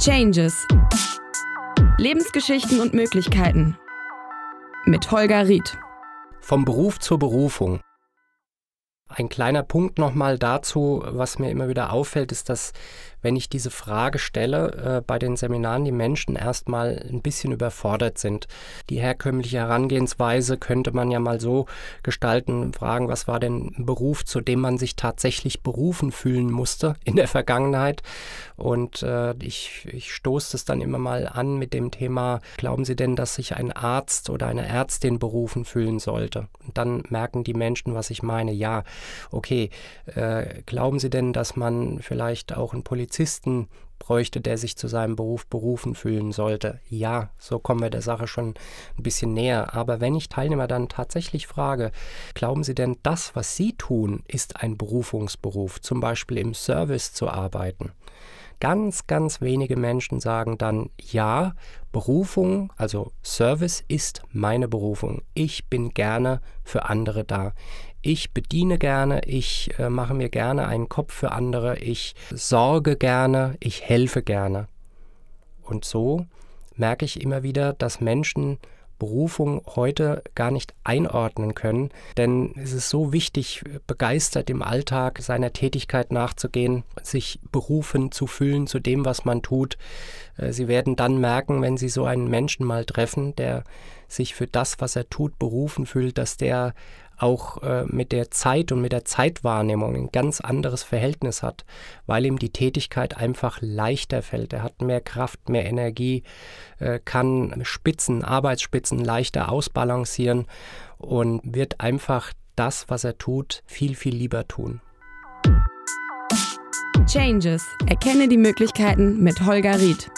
Changes. Lebensgeschichten und Möglichkeiten. Mit Holger Ried. Vom Beruf zur Berufung. Ein kleiner Punkt nochmal dazu, was mir immer wieder auffällt, ist, dass wenn ich diese Frage stelle, äh, bei den Seminaren die Menschen erstmal ein bisschen überfordert sind. Die herkömmliche Herangehensweise könnte man ja mal so gestalten, fragen, was war denn ein Beruf, zu dem man sich tatsächlich berufen fühlen musste in der Vergangenheit. Und äh, ich, ich stoße es dann immer mal an mit dem Thema, glauben Sie denn, dass sich ein Arzt oder eine Ärztin berufen fühlen sollte? Und dann merken die Menschen, was ich meine. Ja, okay, äh, glauben Sie denn, dass man vielleicht auch ein Polizist Polizisten bräuchte, der sich zu seinem Beruf berufen fühlen sollte. Ja, so kommen wir der Sache schon ein bisschen näher. Aber wenn ich Teilnehmer dann tatsächlich frage, glauben Sie denn, das, was Sie tun, ist ein Berufungsberuf, zum Beispiel im Service zu arbeiten? Ganz, ganz wenige Menschen sagen dann, ja, Berufung, also Service ist meine Berufung. Ich bin gerne für andere da. Ich bediene gerne, ich äh, mache mir gerne einen Kopf für andere, ich sorge gerne, ich helfe gerne. Und so merke ich immer wieder, dass Menschen Berufung heute gar nicht einordnen können, denn es ist so wichtig, begeistert im Alltag seiner Tätigkeit nachzugehen, sich berufen zu fühlen zu dem, was man tut. Äh, Sie werden dann merken, wenn Sie so einen Menschen mal treffen, der sich für das, was er tut, berufen fühlt, dass der auch äh, mit der Zeit und mit der Zeitwahrnehmung ein ganz anderes Verhältnis hat, weil ihm die Tätigkeit einfach leichter fällt. Er hat mehr Kraft, mehr Energie, äh, kann Spitzen, Arbeitsspitzen leichter ausbalancieren und wird einfach das, was er tut, viel, viel lieber tun. Changes. Erkenne die Möglichkeiten mit Holger Ried.